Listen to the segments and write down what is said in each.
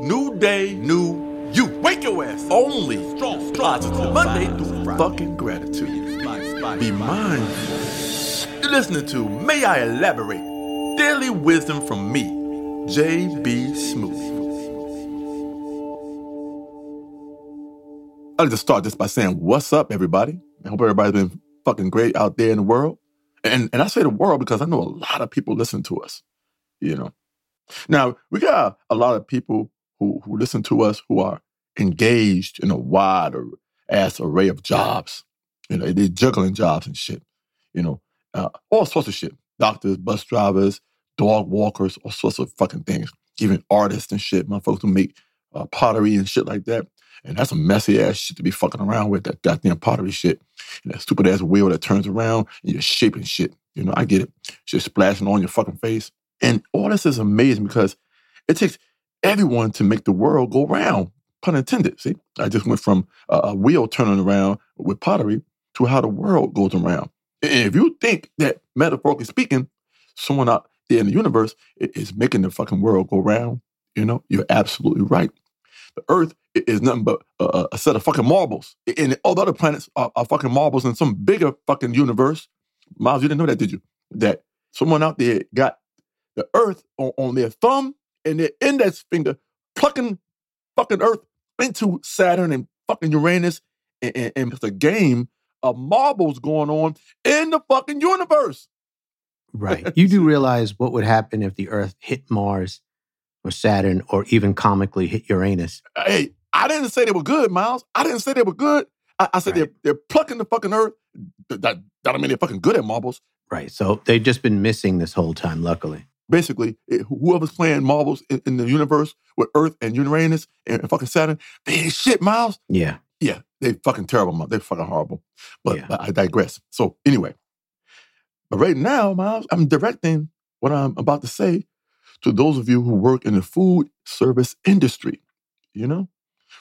New day, new you. Wake your ass. Only strong, positive. Monday through Friday. Fucking gratitude. Be mindful. You're listening to May I Elaborate? Daily wisdom from me, J.B. Smoove. I'd like to start just by saying, what's up, everybody? I hope everybody's been fucking great out there in the world. And, and I say the world because I know a lot of people listen to us, you know. Now, we got a lot of people who, who listen to us who are engaged in a wide ass array of jobs. You know, they're juggling jobs and shit. You know, uh, all sorts of shit. Doctors, bus drivers, dog walkers, all sorts of fucking things. Even artists and shit. My folks who make uh, pottery and shit like that. And that's a messy ass shit to be fucking around with, that goddamn pottery shit. And that stupid ass wheel that turns around and you're shaping shit. You know, I get it. Shit splashing on your fucking face. And all this is amazing because it takes everyone to make the world go round, pun intended. See, I just went from a, wheel turning around with pottery to how the world goes around. And if you think that, metaphorically speaking, someone out there in the universe is making the fucking world go round, you know, you're absolutely right. The Earth is nothing but a, a set of fucking marbles. And all the other planets are, are, fucking marbles in some bigger fucking universe. Miles, you didn't know that, did you? That someone out there got the Earth on, on their thumb and their index finger, plucking fucking Earth into Saturn and fucking Uranus. And, and, and it's a game of marbles going on in the fucking universe. Right. You do realize what would happen if the Earth hit Mars or Saturn or even comically hit Uranus. Hey, I didn't say they were good, Miles. I didn't say they were good. I, I said right. they're, they're plucking the fucking earth. That, that don't mean they're fucking good at marbles. Right. So they've just been missing this whole time, luckily. Basically, it, whoever's playing marbles in, in, the universe with Earth and Uranus and, and, fucking Saturn, they ain't shit, Miles. Yeah. Yeah. They fucking terrible, Miles. They're fucking horrible. But, yeah. but I digress. So anyway, but right now, Miles, I'm directing what I'm about to say to those of you who work in the food service industry, you know?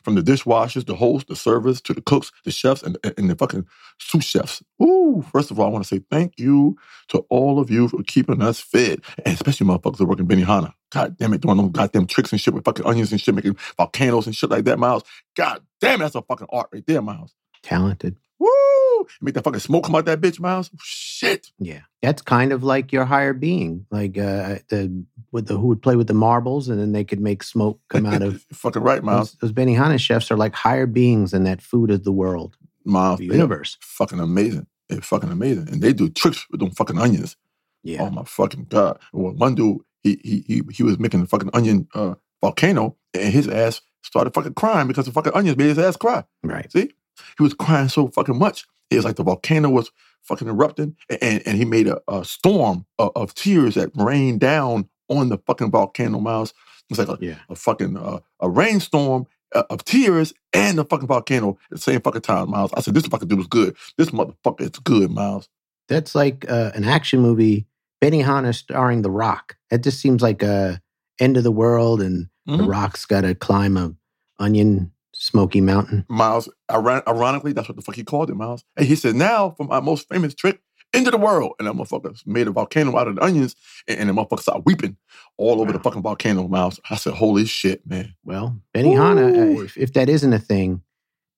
From the dishwashers, the hosts, the servers, to the cooks, the chefs, and, and the fucking sous chefs. Ooh, first of all, I want to say thank you to all of you for keeping us fed, and especially motherfuckers that work in Benihana. God damn it, doing them goddamn tricks and shit with fucking onions and shit, making volcanoes and shit like that, Miles. God damn it, that's a fucking art right there, Miles. Talented. Woo! Make that fucking smoke come out that bitch, Miles. Shit. Yeah, that's kind of like your higher being, like uh, the with the who would play with the marbles, and then they could make smoke come out of. fucking right, Miles. Those, those Benihana chefs are like higher beings in that food of the world, Miles. The universe. Fucking amazing. They're fucking amazing, and they do tricks with them fucking onions. Yeah. Oh my fucking god! Well, one dude, he he he, he was making a fucking onion uh, volcano, and his ass started fucking crying because the fucking onions made his ass cry. Right. See, he was crying so fucking much it was like the volcano was fucking erupting, and, and he made a, a storm of, of, tears that rained down on the fucking volcano, Miles. It's like a, yeah. a fucking uh, a rainstorm uh, of tears and the fucking volcano at the same fucking time, Miles. I said, this fucking dude was good. This motherfucker is good, Miles. That's like uh, an action movie, Benihana starring The Rock. It just seems like a end of the world, and mm-hmm. The Rock's got to climb a onion Smoky Mountain. Miles, ironically, that's what the fuck he called it, Miles. And he said, now for my most famous trick into the world. And that motherfucker made a volcano out of the onions and, and the motherfucker started weeping all over wow. the fucking volcano, Miles. I said, holy shit, man. Well, Benihana, uh, if, if, that isn't a thing,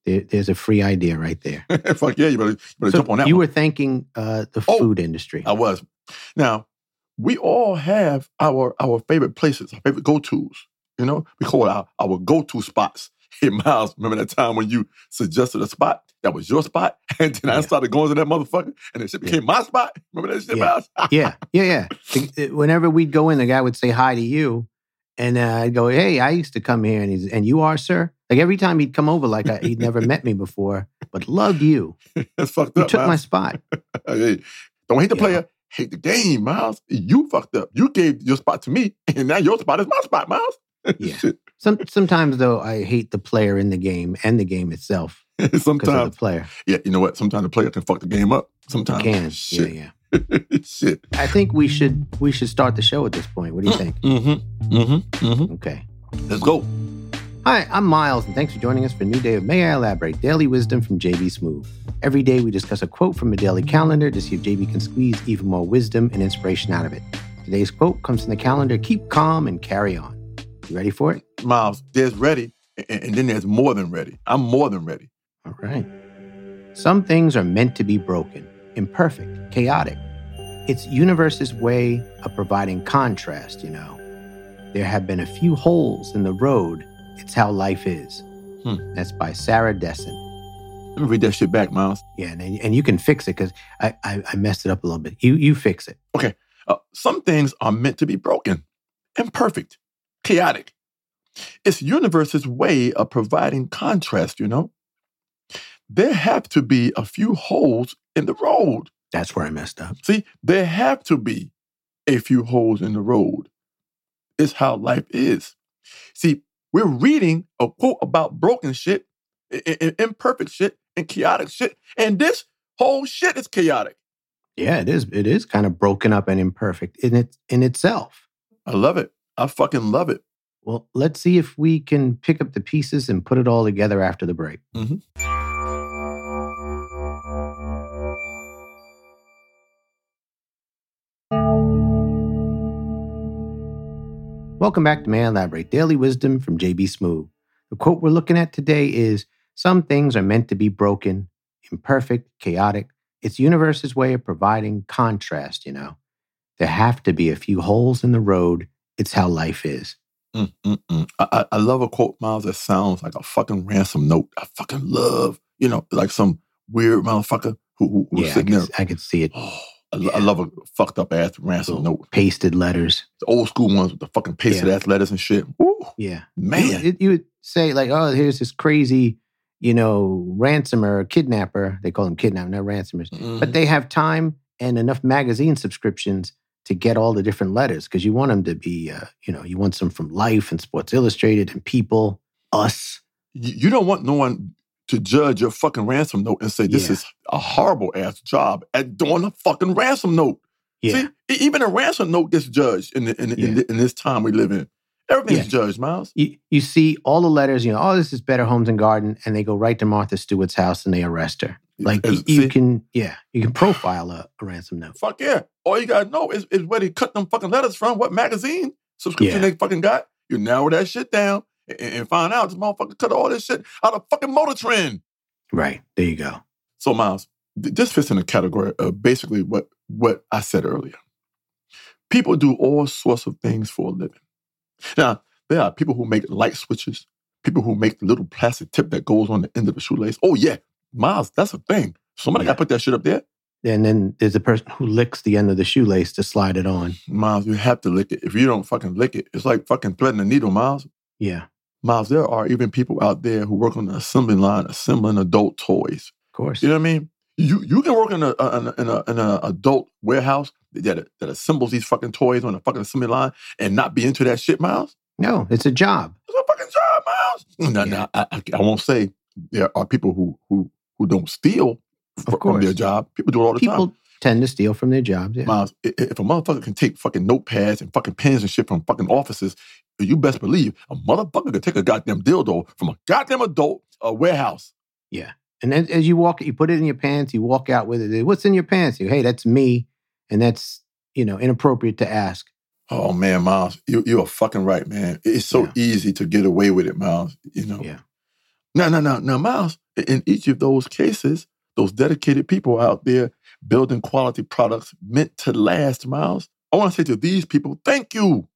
there, there's a free idea right there. fuck yeah, you better, you better so jump on that You one. were thanking uh, the oh, food industry. I was. Now, we all have our our favorite places, our favorite go-tos. You know, we call it our, our go-to spots. Hey, Miles, remember that time when you suggested a spot that was your spot? And then yeah. I started going to that motherfucker and it shit became yeah. my spot? Remember that shit, yeah. Miles? yeah, yeah, yeah. Whenever we'd go in, the guy would say hi to you. And uh, I'd go, hey, I used to come here. And he's, and you are, sir? Like every time he'd come over, like I, he'd never met me before, but loved you. That's fucked you up. You took Miles. my spot. hey, don't hate the player, hate the game, Miles. You fucked up. You gave your spot to me, and now your spot is my spot, Miles. Yeah. Some sometimes though, I hate the player in the game and the game itself sometimes, the player. yeah, you know what? Sometimes the player can fuck the game up. Sometimes, Can shit, yeah, yeah. shit. I think we should we should start the show at this point. What do you think? Mm-hmm. Mm-hmm. Mm-hmm. Okay. Let's go. Hi, I'm Miles, and thanks for joining us for a new day of May I Elaborate Daily Wisdom from JB Smoove. Every day we discuss a quote from a daily calendar to see if JB can squeeze even more wisdom and inspiration out of it. Today's quote comes from the calendar Keep calm and carry on. You ready for it? Miles, there's ready, and, and then there's more than ready. I'm more than ready. All right. Some things are meant to be broken, imperfect, chaotic. It's universe's way of providing contrast, you know. There have been a few holes in the road. It's how life is. Hmm. That's by Sarah Dessen. Let me read that shit back, Miles. Yeah, and, and you can fix it because I, I I messed it up a little bit. You you fix it. Uh, some things are meant to be broken, imperfect, chaotic. It's universe's way of providing contrast, you know? There have to be a few holes in the road. That's where I messed up. See, there have to be a few holes in the road. It's how life is. See, we're reading a quote about broken shit, i- i- imperfect shit, and chaotic shit. And this whole shit is chaotic. Yeah, it is. It is kind of broken up and imperfect in it in itself. I love it. I fucking love it. Well, let's see if we can pick up the pieces and put it all together after the break. Mhm. Welcome back to Man Elaborate Daily Wisdom from JB Smoove. The quote we're looking at today is Some things are meant to be broken, imperfect, chaotic. It's universe's way of providing contrast, you know. There have to be a few holes in the road. It's how life is. Mm, mm, mm. I, I- I love a quote, Miles, that sounds like a fucking ransom note. I fucking love, you know, like some weird motherfucker who, who, who's Yeah, I sitting could, there. I see it. Oh, I, lo- I love a fucked up ass ransom note. Pasted letters. The old school ones with the fucking pasted ass letters and shit. Woo, Yeah. man. You, you would say, like, oh, here's this crazy, you know, ransomer, kidnapper. They call them kidnapper, not ransomers. Mhm. But they have time and enough magazine subscriptions to get all the different letters because you want them to be, uh, you know, you want some from Life and Sports Illustrated and People, Us. you, don't want no one to judge your fucking ransom note and say this Yeah. is a horrible ass job at doing a fucking ransom note. Yeah. See, even a ransom note gets judged in the, in, the- in, the- in this time we live in. Everything's Yeah. judged, Miles. You, you see all the letters, you know, oh, this is Better Homes and Garden, and they go right to Martha Stewart's house and they arrest her. Like As- you can, yeah, you can profile a, a ransom note. fuck yeah. All you gotta know is, is where they cut them fucking letters from, what magazine subscription Yeah. they fucking got. You narrow that shit down and, and find out this motherfucker cut all this shit out of fucking Motor Trend. Right. There you go. So, Miles, this fits in the category of basically what, what I said earlier. People do all sorts of things for a living. Now, there are people who make light switches, people who make the little plastic tip that goes on the end of a shoelace. Oh, yeah, Miles, that's a thing. Somebody Yeah. got to put that shit up there. And then there's a person who licks the end of the shoelace to slide it on. Miles, you have to lick it. If you don't fucking lick it, it's like fucking threading a needle, Miles. Yeah, Miles, there are even people out there who work on the assembly line assembling adult toys. of course. You know what I mean? You you can work in a in a, in a, in a adult warehouse that that assembles these fucking toys on a fucking assembly line and not be into that shit, Miles. No, it's a job. It's a fucking job, Miles. No, Yeah. no, I, I, I won't say there are people who who who don't steal fr- from their job. People do it all the time. People time. tend to steal from their jobs. Yeah. Miles, if a motherfucker can take fucking notepads and fucking pens and shit from fucking offices, you best believe a motherfucker can take a goddamn dildo from a goddamn adult uh, warehouse. Yeah. And then as you walk, you put it in your pants, you walk out with it. What's in your pants? You, hey, that's me. And that's, you know, inappropriate to ask. Oh man, Miles, you you are fucking right, man. It's so Yeah. easy to get away with it, Miles. You know. Yeah. No, no, no, no, Miles. In each of those cases, those dedicated people out there building quality products meant to last, Miles. I want to say to these people, thank you.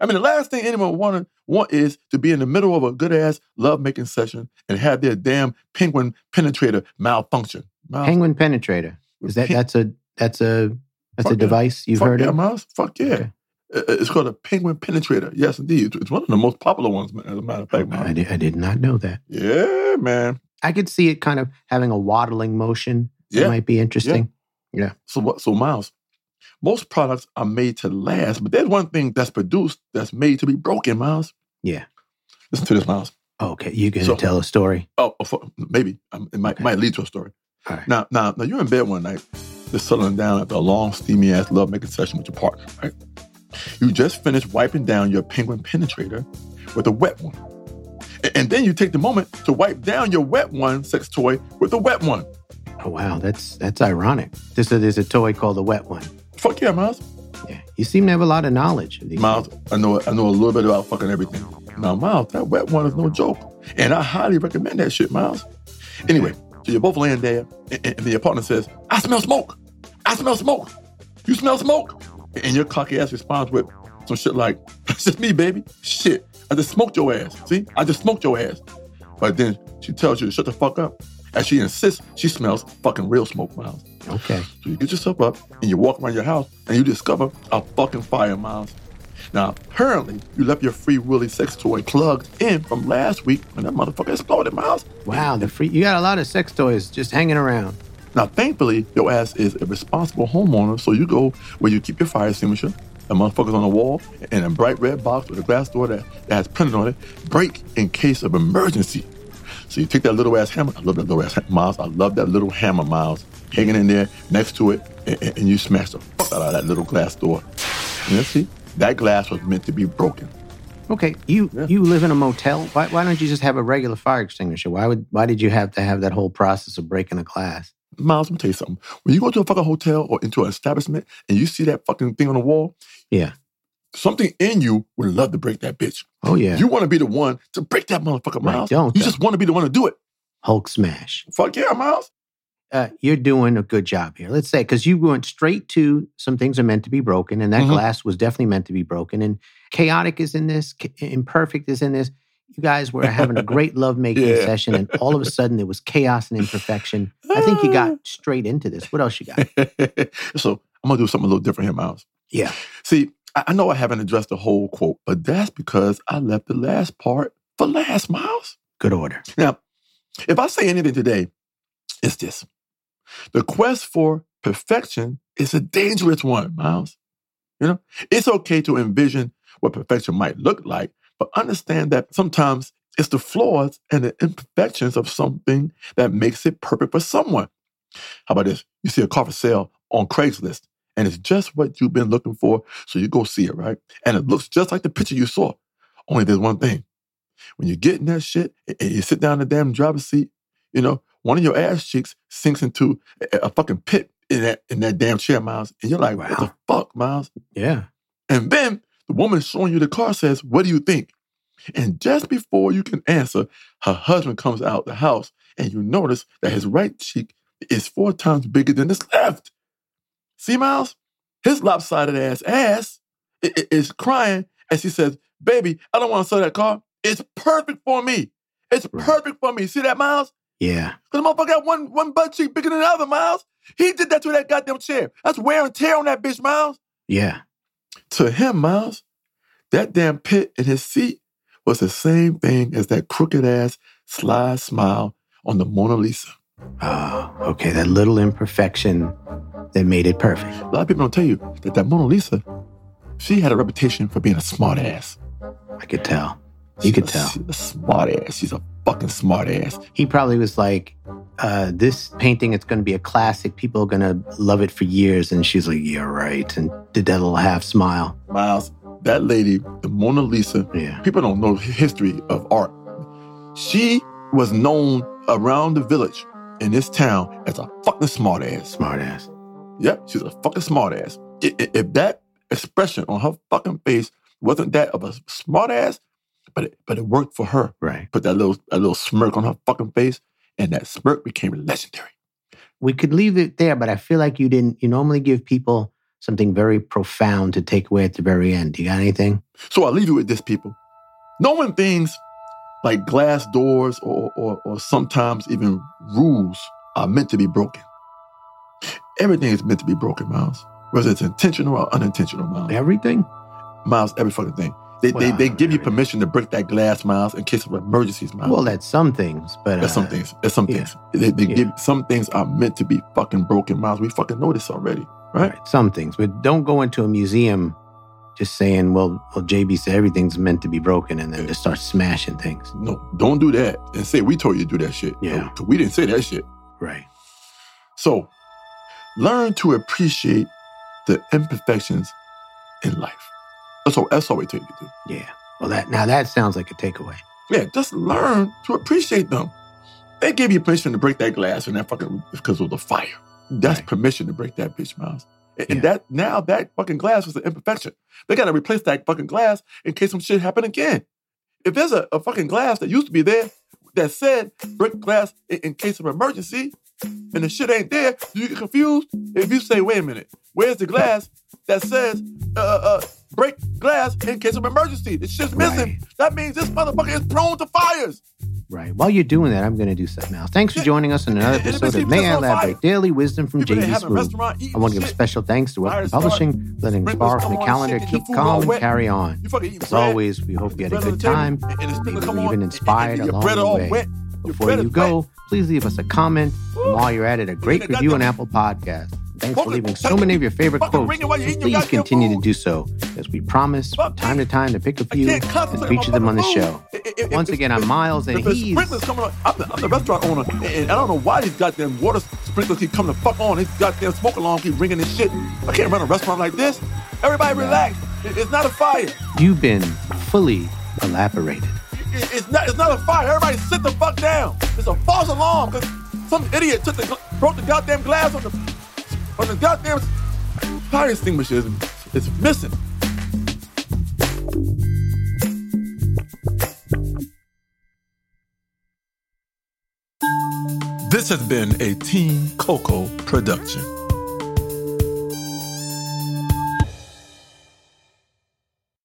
I mean, the last thing anyone want want is to be in the middle of a good ass love making session and have their damn penguin penetrator malfunction. Miles, Penguin penetrator. Is that Pen- that's a that's a that's Fuck a yeah. device you've Fuck heard yeah, of? Miles. Fuck yeah. Okay. Uh, uh, It's called a penguin penetrator. Yes, indeed. It's one of the most popular ones, man, as a matter of fact. I did, I did not know that. Yeah, man. I could see it kind of having a waddling motion. That Yeah. might be interesting. Yeah. So what? So Miles, most products are made to last, but there's one thing that's produced that's made to be broken, Miles. Yeah. Listen to this, Miles. Okay, you gonna So- tell a story? Oh, oh, maybe um, it might Okay. might lead to a story. All right. Now, now, now, you're in bed one night, just settling down after a long, steamy ass love making session with your partner, right? You just finished wiping down your penguin penetrator with a wet one, and then you take the moment to wipe down your wet one sex toy with a wet one. Oh wow, that's that's ironic. There's a, there's a toy called the wet one. Fuck yeah, Miles. Yeah, you seem to have a lot of knowledge of these. Miles, I know I know a little bit about fucking everything. Now, Miles, that wet one is no joke. And I highly recommend that shit, Miles. Anyway, so you're both laying there, and, and your partner says, I smell smoke. I smell smoke. You smell smoke. And your cocky ass responds with some shit like, That's just me, baby. Shit. I just smoked your ass. See? I just smoked your ass. But then she tells you to shut the fuck up. As she insists, she smells fucking real smoke, Miles. Okay. So you get yourself up and you walk around your house and you discover a fucking fire, Miles. Now, apparently, you left your free Willy sex toy plugged in from last week when that motherfucker exploded, Miles. Wow, the free. You got a lot of sex toys just hanging around. Now, thankfully, your ass is a responsible homeowner, so you go where you keep your fire extinguisher. The motherfucker's on the wall in a bright red box with a glass door that, that has printed on it. Break in case of emergency. So you take that little ass hammer. I love that little ass hammer, Miles. I love that little hammer, Miles. Hanging in there next to it, and, and- and you smash the fuck out of that little glass door. You see? That glass was meant to be broken. Okay, you Yeah. you live in a motel. Why, why don't you just have a regular fire extinguisher? Why would why did you have to have that whole process of breaking a glass? Miles, let me tell you something. When you go to a fucking hotel or into an establishment and you see that fucking thing on the wall, Yeah. something in you would love to break that bitch. Oh yeah. You want to be the one to break that motherfucker, Miles. don't, you though. just want to be the one to do it. Hulk smash. Fuck yeah, Miles. Uh, you're doing a good job here. Let's say because you went straight to some things are meant to be broken, and that Mhm. glass was definitely meant to be broken. And chaotic is in this, Ch- imperfect is in this. You guys were having a great love making Yeah. session, and all of a sudden there was chaos and imperfection. I think you got uh. straight into this. What else you got? so I'm gonna do something a little different here, Miles. Yeah. See, I, I know I haven't addressed the whole quote, but that's because I left the last part for last, Miles. Good order. Now, if I say anything today, it's this. The quest for perfection is a dangerous one, Miles. You know, it's okay to envision what perfection might look like, but understand that sometimes it's the flaws and the imperfections of something that makes it perfect for someone. How about this? You see a car for sale on Craigslist, and it's just what you've been looking for, so you go see it, right? And it looks just like the picture you saw. Only there's one thing. When you get in that shit and you sit down in the damn driver's seat, you know, one of your ass cheeks sinks into a, fucking pit in that in that damn chair, Miles. And you're like, what the fuck, Miles? Yeah. And then the woman showing you the car says, What do you think? And just before you can answer, her husband comes out the house and you notice that his right cheek is four times bigger than his left. See, Miles? His lopsided ass ass is crying as he says, Baby, I don't want to sell that car. It's perfect for me. It's perfect for me. See that, Miles? Yeah. Because the motherfucker got one, one butt cheek bigger than the other, Miles. He did that to that goddamn chair. That's wear and tear on that bitch, Miles. Yeah. To him, Miles, that damn pit in his seat was the same thing as that crooked ass sly smile on the Mona Lisa. Oh, okay. That little imperfection that made it perfect. A lot of people don't tell you that that Mona Lisa, she had a reputation for being a smart ass. I could tell. You could a- tell. She's a smart ass. She's a fucking smart ass. He probably was like, uh, "This painting is going to be a classic. People are going to love it for years." And she's like, "Yeah, right." And did that little half smile. Miles, that lady, the Mona Lisa, Yeah. people don't know history of art. She was known around the village in this town as a fucking smart ass. Smart ass. Yep, she's a fucking smart ass. I- i- If that expression on her fucking face wasn't that of a smart ass, but it, but it worked for her. Right. Put that little a little smirk on her fucking face, and that smirk became legendary. We could leave it there, but I feel like you didn't. You normally give people something very profound to take away at the very end. Do you got anything? So I'll leave you with this, people. Knowing things like glass doors or, or, or sometimes even rules are meant to be broken. Everything is meant to be broken, Miles. Whether it's intentional or unintentional, Miles. Everything? Miles, every fucking thing. They, they, Well, they give you permission to break that glass, Miles, in case of emergencies, Miles. Well, that's some things, but That's uh, some things. That's some yeah. things. They, they Yeah. give some things are meant to be fucking broken, Miles. We fucking know this already, right? Right, some things, but don't go into a museum just saying, well, well, JB said everything's meant to be broken, and then just start smashing things. No, don't do that. And say we told you to do that shit. Yeah. No, we didn't say that shit. Right. So learn to appreciate the imperfections in life. That's all that's all we tell you to do. Yeah. Well, that now that sounds like a takeaway. Yeah, just learn to appreciate them. They gave you permission to break that glass and that fucking because of the fire. That's Right. permission to break that bitch, Miles. And, and Yeah. that now that fucking glass was an imperfection. They gotta replace that fucking glass in case some shit happen again. If there's a, a fucking glass that used to be there that said break glass in, in case of emergency, and the shit ain't there, do you get confused? If you say, wait a minute, where's the glass that says uh, uh, break glass in case of emergency? The shit's missing. Right. That means this motherfucker is prone to fires. Right. While you're doing that, I'm going to do something else. Thanks for joining us on another episode of May I Elaborate. Daily Wisdom from People that JB have a Smoove. I want to give special thanks to Workman Publishing, letting spark come from the calendar shit, and your keep calm and carry on. You fucking eating As always, we hope you had a good time. Maybe sprinkler we're on, even inspired along the way. Before you go, please leave us a comment. And while you're at it, a great review on Apple Podcasts. Thanks for leaving so many of your favorite quotes. ringing while you're eating your Please continue to do so, as we promise from time to time to pick a few and feature them on the show. food. If- if- Once again, I'm Miles, and he's sprinklers coming on, I'm the, I'm the restaurant owner, and, and I don't know why these goddamn water sprinklers keep coming the fuck on. These goddamn smoke alarm keep ringing this shit. I can't run a restaurant like this. Everybody relax. It's not a fire. you've been fully elaborated. It's not. It's not a fire. Everybody sit the fuck down. It's a false alarm because some idiot took the broke the goddamn glass on the on the goddamn fire extinguisher. is- It's missing. This has been a Team Coco production.